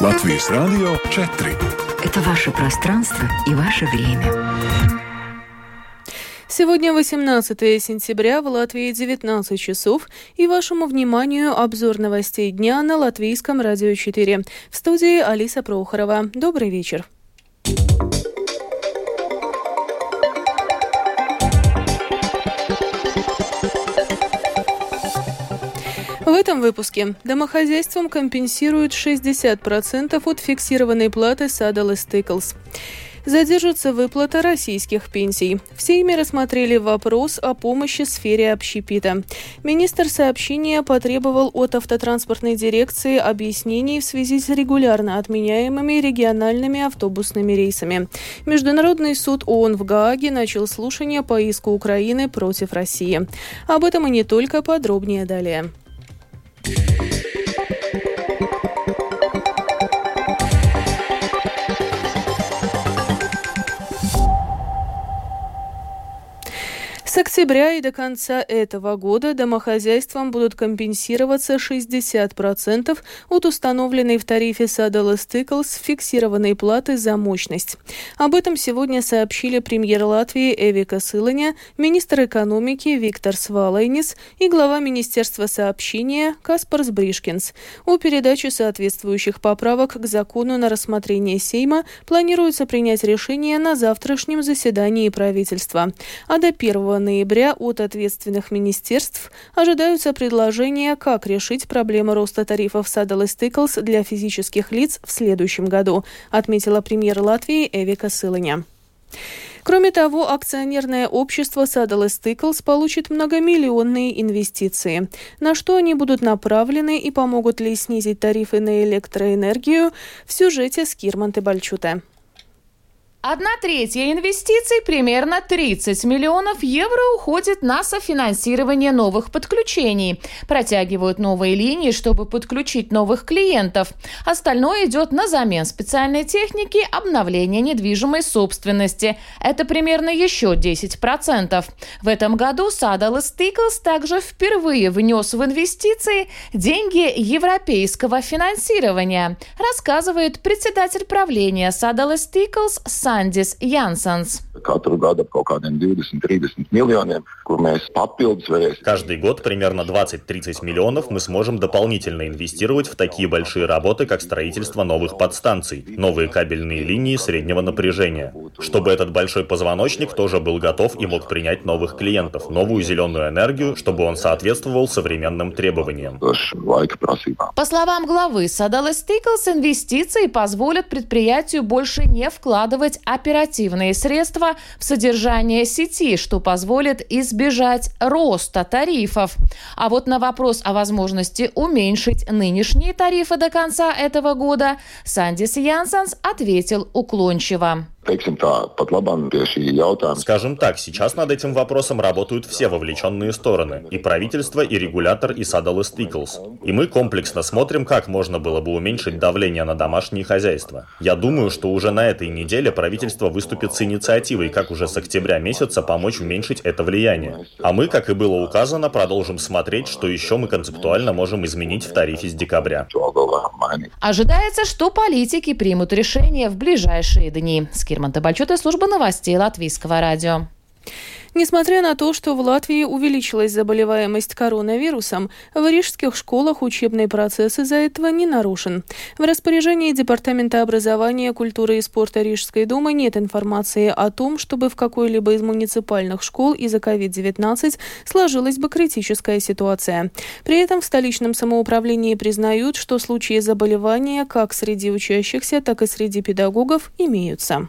Латвийс Радио 4. Это ваше пространство и ваше время. Сегодня 18 сентября, в Латвии 19 часов, и вашему вниманию обзор новостей дня на Латвийском радио 4. В студии Алиса Прохорова. Добрый вечер. В этом выпуске домохозяйствам компенсируют 60% от фиксированной платы Saddle Stickles. Задержится выплата российских пенсий. В Сейме рассмотрели вопрос о помощи сфере общепита. Министр сообщения потребовал от автотранспортной дирекции объяснений в связи с регулярно отменяемыми региональными автобусными рейсами. Международный суд ООН в Гааге начал слушание по иску Украины против России. Об этом и не только подробнее далее. Yeah. С октября и до конца этого года домохозяйствам будут компенсироваться 60% от установленной в тарифе Saddle Stickles фиксированной платы за мощность. Об этом сегодня сообщили премьер Латвии Эвика Сыланя, министр экономики Виктор Свалайнис и глава Министерства сообщения Каспарс Бришкинс. О передаче соответствующих поправок к закону на рассмотрение Сейма планируется принять решение на завтрашнем заседании правительства. А до 1 ноября от ответственных министерств ожидаются предложения, как решить проблему роста тарифов Saddle Stickles для физических лиц в следующем году, отметила премьер Латвии Эвика Сылыня. Кроме того, акционерное общество Saddle Stickles получит многомиллионные инвестиции. На что они будут направлены и помогут ли снизить тарифы на электроэнергию в сюжете с Кирман Бальчута. Одна третья инвестиций, примерно 30 миллионов евро, уходит на софинансирование новых подключений. Протягивают новые линии, чтобы подключить новых клиентов. Остальное идет на замен специальной техники, обновление недвижимой собственности. Это примерно еще 10%. В этом году Saddle Stickles также впервые внес в инвестиции деньги европейского финансирования, рассказывает председатель правления Saddle Stickles Сам Sandis Jansons. Katru gadu kaut kādiem 20-30 миллионiem, kur mēs papildus varēsim. Каждый год примерно 20-30 миллионов мы сможем дополнительно инвестировать в такие большие работы, как строительство новых подстанций, новые кабельные линии среднего напряжения, чтобы этот большой позвоночник тоже был готов и мог принять новых клиентов, новую зеленую энергию, чтобы он соответствовал современным требованиям. По словам главы Садала Стиклс, инвестиции позволят предприятию больше не вкладывать оперативные средства в содержание сети, что позволит избежать роста тарифов. А вот на вопрос о возможности уменьшить нынешние тарифы до конца этого года Сандис Янсенс ответил уклончиво. Скажем так, сейчас над этим вопросом работают все вовлеченные стороны, и правительство, и регулятор, и Saddle Stickles. И мы комплексно смотрим, как можно было бы уменьшить давление на домашние хозяйства. Я думаю, что уже на этой неделе правительство выступит с инициативой, как уже с октября месяца помочь уменьшить это влияние. А мы, как и было указано, продолжим смотреть, что еще мы концептуально можем изменить в тарифе с декабря. Ожидается, что политики примут решение в ближайшие дни. Кирман Табальчута, служба новостей Латвийского радио. Несмотря на то, что в Латвии увеличилась заболеваемость коронавирусом, в рижских школах учебный процесс из-за этого не нарушен. В распоряжении Департамента образования, культуры и спорта Рижской думы нет информации о том, чтобы в какой-либо из муниципальных школ из-за COVID-19 сложилась бы критическая ситуация. При этом в столичном самоуправлении признают, что случаи заболевания как среди учащихся, так и среди педагогов имеются.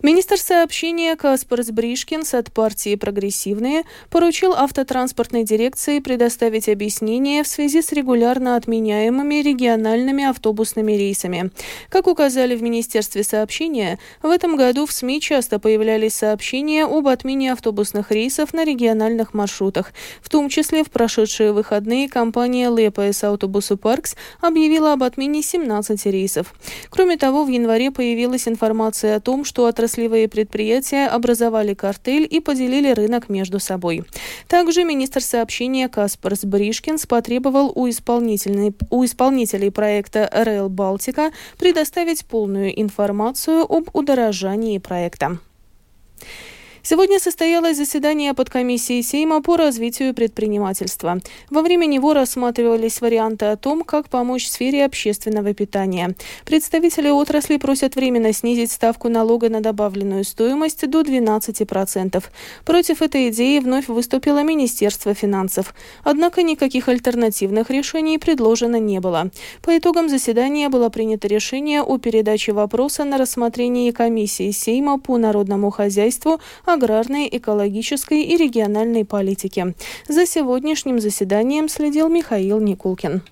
Министр сообщения Каспарс Бришкинс от партии «Прогрессивные» поручил автотранспортной дирекции предоставить объяснение в связи с регулярно отменяемыми региональными автобусными рейсами. Как указали в Министерстве сообщения, в этом году в СМИ часто появлялись сообщения об отмене автобусных рейсов на региональных маршрутах. В том числе в прошедшие выходные компания «Лепас Автобусу Паркс» объявила об отмене 17 рейсов. Кроме того, в январе появилась информация о том, что от отраслевые предприятия образовали картель и поделили рынок между собой. Также министр сообщения Каспарс Бришкинс потребовал у, у исполнителей проекта Rail Балтика предоставить полную информацию об удорожании проекта. Сегодня состоялось заседание подкомиссии Сейма по развитию предпринимательства. Во время него рассматривались варианты о том, как помочь в сфере общественного питания. Представители отрасли просят временно снизить ставку налога на добавленную стоимость до 12%. Против этой идеи вновь выступило Министерство финансов. Однако никаких альтернативных решений предложено не было. По итогам заседания было принято решение о передаче вопроса на рассмотрение комиссии Сейма по народному хозяйству, аграрной, экологической и региональной политики. За сегодняшним заседанием следил Михаил Никулкин.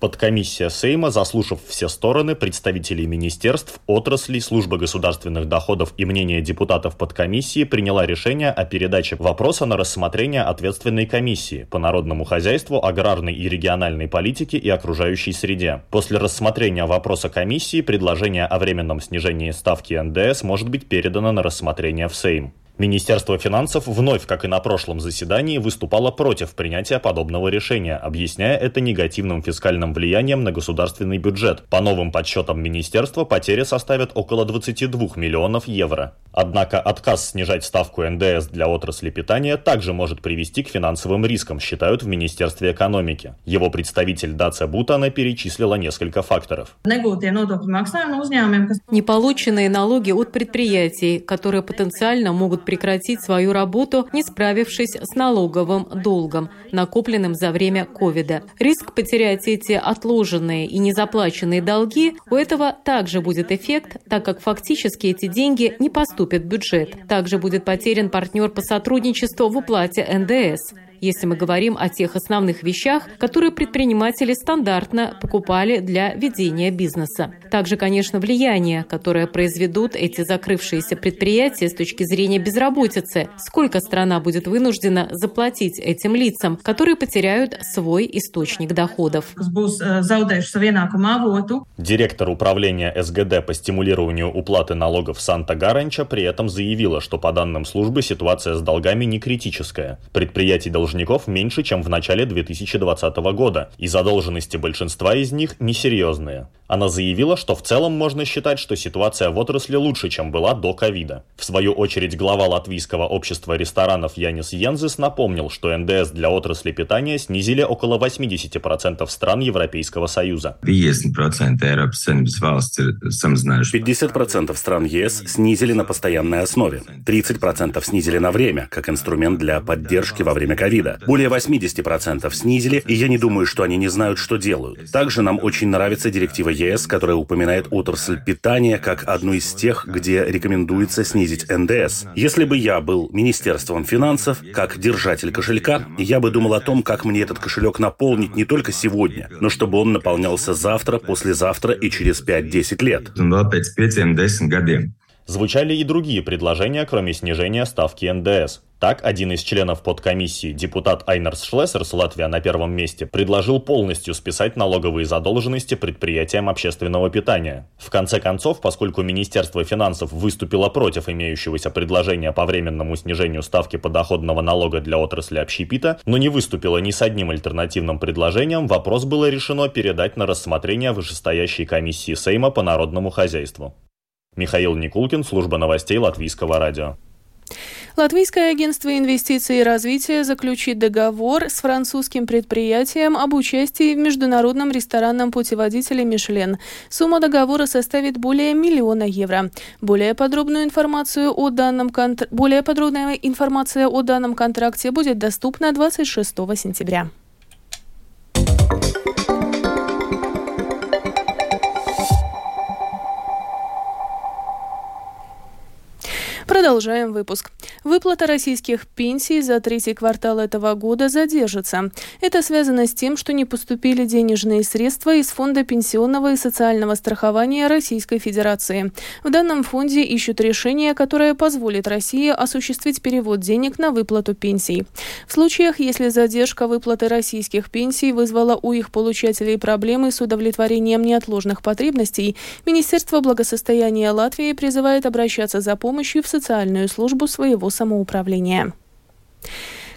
Подкомиссия Сейма, заслушав все стороны, представителей министерств, отраслей, службы государственных доходов и мнения депутатов подкомиссии, приняла решение о передаче вопроса на рассмотрение ответственной комиссии по народному хозяйству, аграрной и региональной политике и окружающей среде. После рассмотрения вопроса комиссии предложение о временном снижении ставки НДС может быть передано на рассмотрение в Сейм. Министерство финансов вновь, как и на прошлом заседании, выступало против принятия подобного решения, объясняя это негативным фискальным влиянием на государственный бюджет. По новым подсчетам министерства потери составят около 22 миллионов евро. Однако отказ снижать ставку НДС для отрасли питания также может привести к финансовым рискам, считают в Министерстве экономики. Его представитель Дация Бутана перечислила несколько факторов. Неполученные налоги от предприятий, которые потенциально могут прекратить свою работу, не справившись с налоговым долгом, накопленным за время ковида. Риск потерять эти отложенные и незаплаченные долги, у этого также будет эффект, так как фактически эти деньги не поступят в бюджет. Также будет потерян партнер по сотрудничеству в уплате НДС если мы говорим о тех основных вещах, которые предприниматели стандартно покупали для ведения бизнеса. Также, конечно, влияние, которое произведут эти закрывшиеся предприятия с точки зрения безработицы. Сколько страна будет вынуждена заплатить этим лицам, которые потеряют свой источник доходов. Директор управления СГД по стимулированию уплаты налогов Санта Гаранча при этом заявила, что по данным службы ситуация с долгами не критическая. Предприятий должны должников меньше, чем в начале 2020 года, и задолженности большинства из них несерьезные. Она заявила, что в целом можно считать, что ситуация в отрасли лучше, чем была до ковида. В свою очередь глава Латвийского общества ресторанов Янис Йензес напомнил, что НДС для отрасли питания снизили около 80% стран Европейского Союза. 50% стран ЕС снизили на постоянной основе. 30% снизили на время, как инструмент для поддержки во время ковида ковида. Более 80% снизили, и я не думаю, что они не знают, что делают. Также нам очень нравится директива ЕС, которая упоминает отрасль питания как одну из тех, где рекомендуется снизить НДС. Если бы я был Министерством финансов, как держатель кошелька, я бы думал о том, как мне этот кошелек наполнить не только сегодня, но чтобы он наполнялся завтра, послезавтра и через 5-10 лет. Звучали и другие предложения, кроме снижения ставки НДС. Так, один из членов подкомиссии, депутат Айнерс Шлессерс, Латвия на первом месте, предложил полностью списать налоговые задолженности предприятиям общественного питания. В конце концов, поскольку Министерство финансов выступило против имеющегося предложения по временному снижению ставки подоходного налога для отрасли общепита, но не выступило ни с одним альтернативным предложением, вопрос было решено передать на рассмотрение вышестоящей комиссии Сейма по народному хозяйству. Михаил Никулкин, служба новостей Латвийского радио. Латвийское агентство инвестиций и развития заключит договор с французским предприятием об участии в международном ресторанном путеводителе «Мишлен». Сумма договора составит более миллиона евро. Более подробную информацию о данном контр... более подробная информация о данном контракте будет доступна 26 сентября. Продолжаем выпуск. Выплата российских пенсий за третий квартал этого года задержится. Это связано с тем, что не поступили денежные средства из Фонда пенсионного и социального страхования Российской Федерации. В данном фонде ищут решение, которое позволит России осуществить перевод денег на выплату пенсий. В случаях, если задержка выплаты российских пенсий вызвала у их получателей проблемы с удовлетворением неотложных потребностей, Министерство благосостояния Латвии призывает обращаться за помощью в социальную службу своего самоуправления.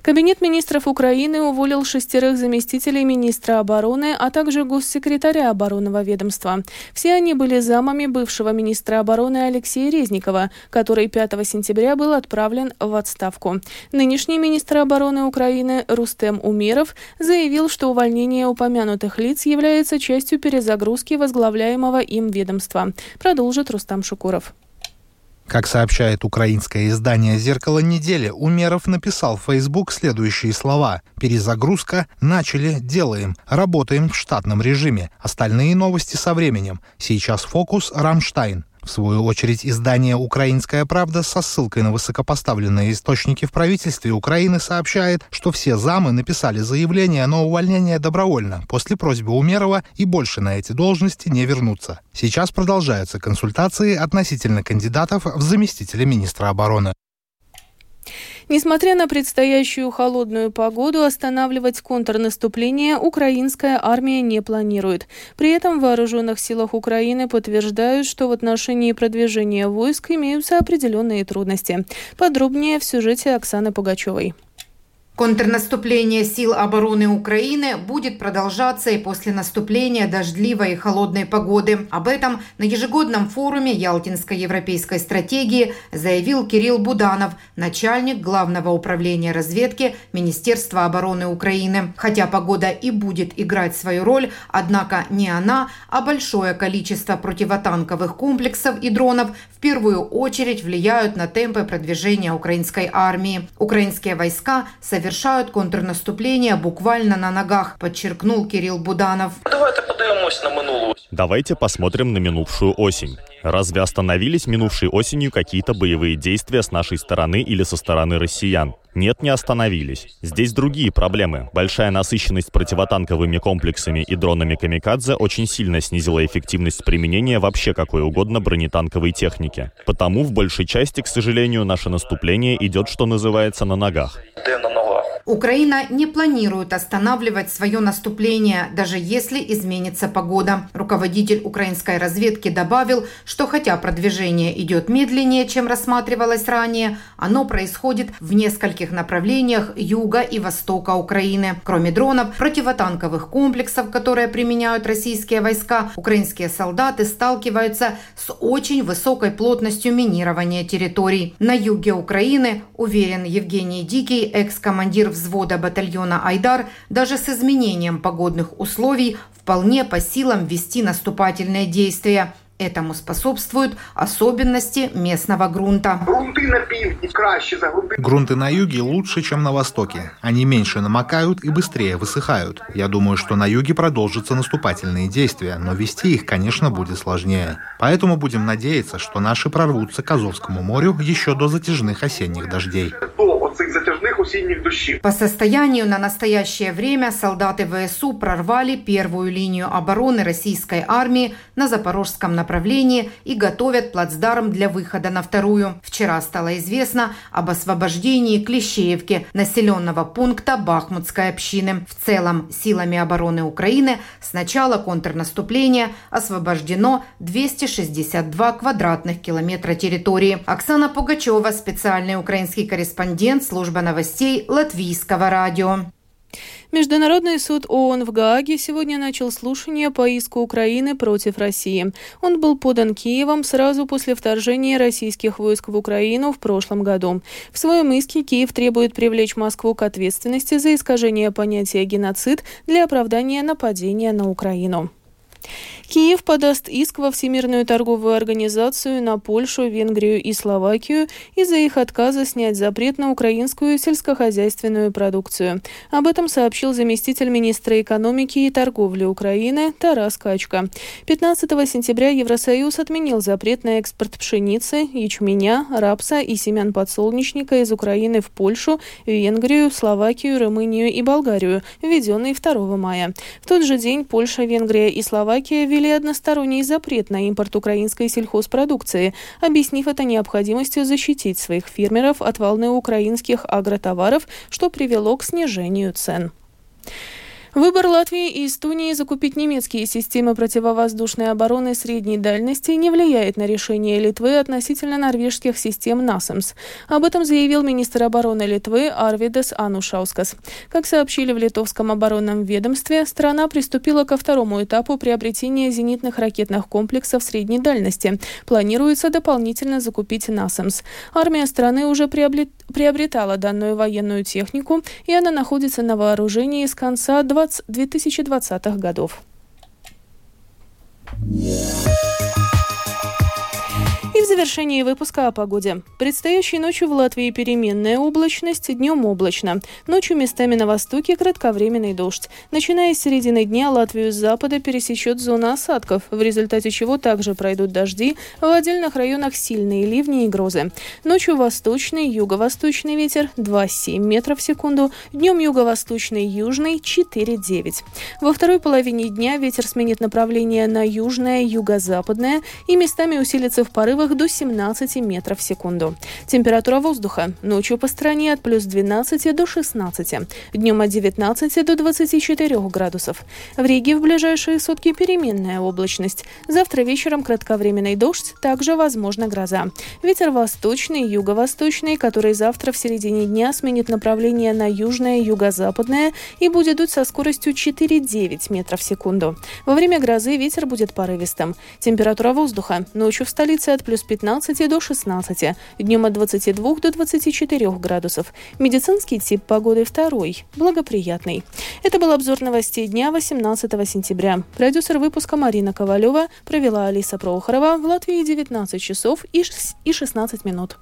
Кабинет министров Украины уволил шестерых заместителей министра обороны, а также госсекретаря оборонного ведомства. Все они были замами бывшего министра обороны Алексея Резникова, который 5 сентября был отправлен в отставку. Нынешний министр обороны Украины Рустем Умеров заявил, что увольнение упомянутых лиц является частью перезагрузки возглавляемого им ведомства. Продолжит Рустам Шукуров. Как сообщает украинское издание «Зеркало недели», Умеров написал в Facebook следующие слова. «Перезагрузка. Начали. Делаем. Работаем в штатном режиме. Остальные новости со временем. Сейчас фокус «Рамштайн». В свою очередь, издание «Украинская правда» со ссылкой на высокопоставленные источники в правительстве Украины сообщает, что все замы написали заявление на увольнение добровольно после просьбы Умерова и больше на эти должности не вернуться. Сейчас продолжаются консультации относительно кандидатов в заместителя министра обороны. Несмотря на предстоящую холодную погоду, останавливать контрнаступление украинская армия не планирует. При этом в вооруженных силах Украины подтверждают, что в отношении продвижения войск имеются определенные трудности. Подробнее в сюжете Оксаны Пугачевой. Контрнаступление сил обороны Украины будет продолжаться и после наступления дождливой и холодной погоды. Об этом на ежегодном форуме Ялтинской европейской стратегии заявил Кирилл Буданов, начальник Главного управления разведки Министерства обороны Украины. Хотя погода и будет играть свою роль, однако не она, а большое количество противотанковых комплексов и дронов в первую очередь влияют на темпы продвижения украинской армии. Украинские войска совершают контрнаступление буквально на ногах, подчеркнул Кирилл Буданов. Давайте посмотрим на минувшую осень. Разве остановились минувшей осенью какие-то боевые действия с нашей стороны или со стороны россиян? Нет, не остановились. Здесь другие проблемы. Большая насыщенность противотанковыми комплексами и дронами «Камикадзе» очень сильно снизила эффективность применения вообще какой угодно бронетанковой техники. Потому в большей части, к сожалению, наше наступление идет, что называется, на ногах. Украина не планирует останавливать свое наступление, даже если изменится погода. Руководитель украинской разведки добавил, что хотя продвижение идет медленнее, чем рассматривалось ранее, оно происходит в нескольких направлениях юга и востока Украины. Кроме дронов, противотанковых комплексов, которые применяют российские войска, украинские солдаты сталкиваются с очень высокой плотностью минирования территорий. На юге Украины, уверен Евгений Дикий, экс-командир взвода батальона «Айдар» даже с изменением погодных условий вполне по силам вести наступательные действия. Этому способствуют особенности местного грунта. Грунты на півдні краще за грунты. Грунты на юге лучше, чем на востоке. Они меньше намокают и быстрее высыхают. Я думаю, что на юге продолжатся наступательные действия, но вести их, конечно, будет сложнее. Поэтому будем надеяться, что наши прорвутся к Азовскому морю еще до затяжных осенних дождей. По состоянию на настоящее время солдаты ВСУ прорвали первую линию обороны российской армии на запорожском направлении и готовят плацдарм для выхода на вторую. Вчера стало известно об освобождении Клещеевки, населенного пункта Бахмутской общины. В целом, силами обороны Украины с начала контрнаступления освобождено 262 квадратных километра территории. Оксана Пугачева, специальный украинский корреспондент службы новостей Латвийского радио. Международный суд ООН в Гааге сегодня начал слушание по иску Украины против России. Он был подан Киевом сразу после вторжения российских войск в Украину в прошлом году. В своем иске Киев требует привлечь Москву к ответственности за искажение понятия геноцид для оправдания нападения на Украину. Киев подаст иск во Всемирную торговую организацию на Польшу, Венгрию и Словакию из-за их отказа снять запрет на украинскую сельскохозяйственную продукцию. Об этом сообщил заместитель министра экономики и торговли Украины Тарас Качка. 15 сентября Евросоюз отменил запрет на экспорт пшеницы, ячменя, рапса и семян подсолнечника из Украины в Польшу, Венгрию, Словакию, Румынию и Болгарию, введенный 2 мая. В тот же день Польша, Венгрия и Словакия ввели ввели односторонний запрет на импорт украинской сельхозпродукции, объяснив это необходимостью защитить своих фермеров от волны украинских агротоваров, что привело к снижению цен. Выбор Латвии и Эстонии закупить немецкие системы противовоздушной обороны средней дальности не влияет на решение Литвы относительно норвежских систем НАСАМС. Об этом заявил министр обороны Литвы Арвидес Анушаускас. Как сообщили в литовском оборонном ведомстве, страна приступила ко второму этапу приобретения зенитных ракетных комплексов средней дальности. Планируется дополнительно закупить НАСАМС. Армия страны уже приобретала данную военную технику, и она находится на вооружении с конца 20 2020-х годов. Завершении выпуска о погоде. Предстоящей ночью в Латвии переменная облачность, днем облачно. Ночью местами на востоке кратковременный дождь. Начиная с середины дня Латвию с запада пересечет зона осадков, в результате чего также пройдут дожди, в отдельных районах сильные ливни и грозы. Ночью восточный, юго-восточный ветер 2,7 метров в секунду, днем юго-восточный, южный 4,9. Во второй половине дня ветер сменит направление на южное, юго-западное и местами усилится в порывах до 17 метров в секунду. Температура воздуха ночью по стране от плюс 12 до 16, днем от 19 до 24 градусов. В Риге в ближайшие сутки переменная облачность. Завтра вечером кратковременный дождь, также возможна гроза. Ветер восточный, юго-восточный, который завтра в середине дня сменит направление на южное, юго-западное и будет дуть со скоростью 4,9 метров в секунду. Во время грозы ветер будет порывистым. Температура воздуха ночью в столице от плюс плюс 15 до 16, днем от 22 до 24 градусов. Медицинский тип погоды второй, благоприятный. Это был обзор новостей дня 18 сентября. Продюсер выпуска Марина Ковалева провела Алиса Прохорова в Латвии 19 часов и 16 минут.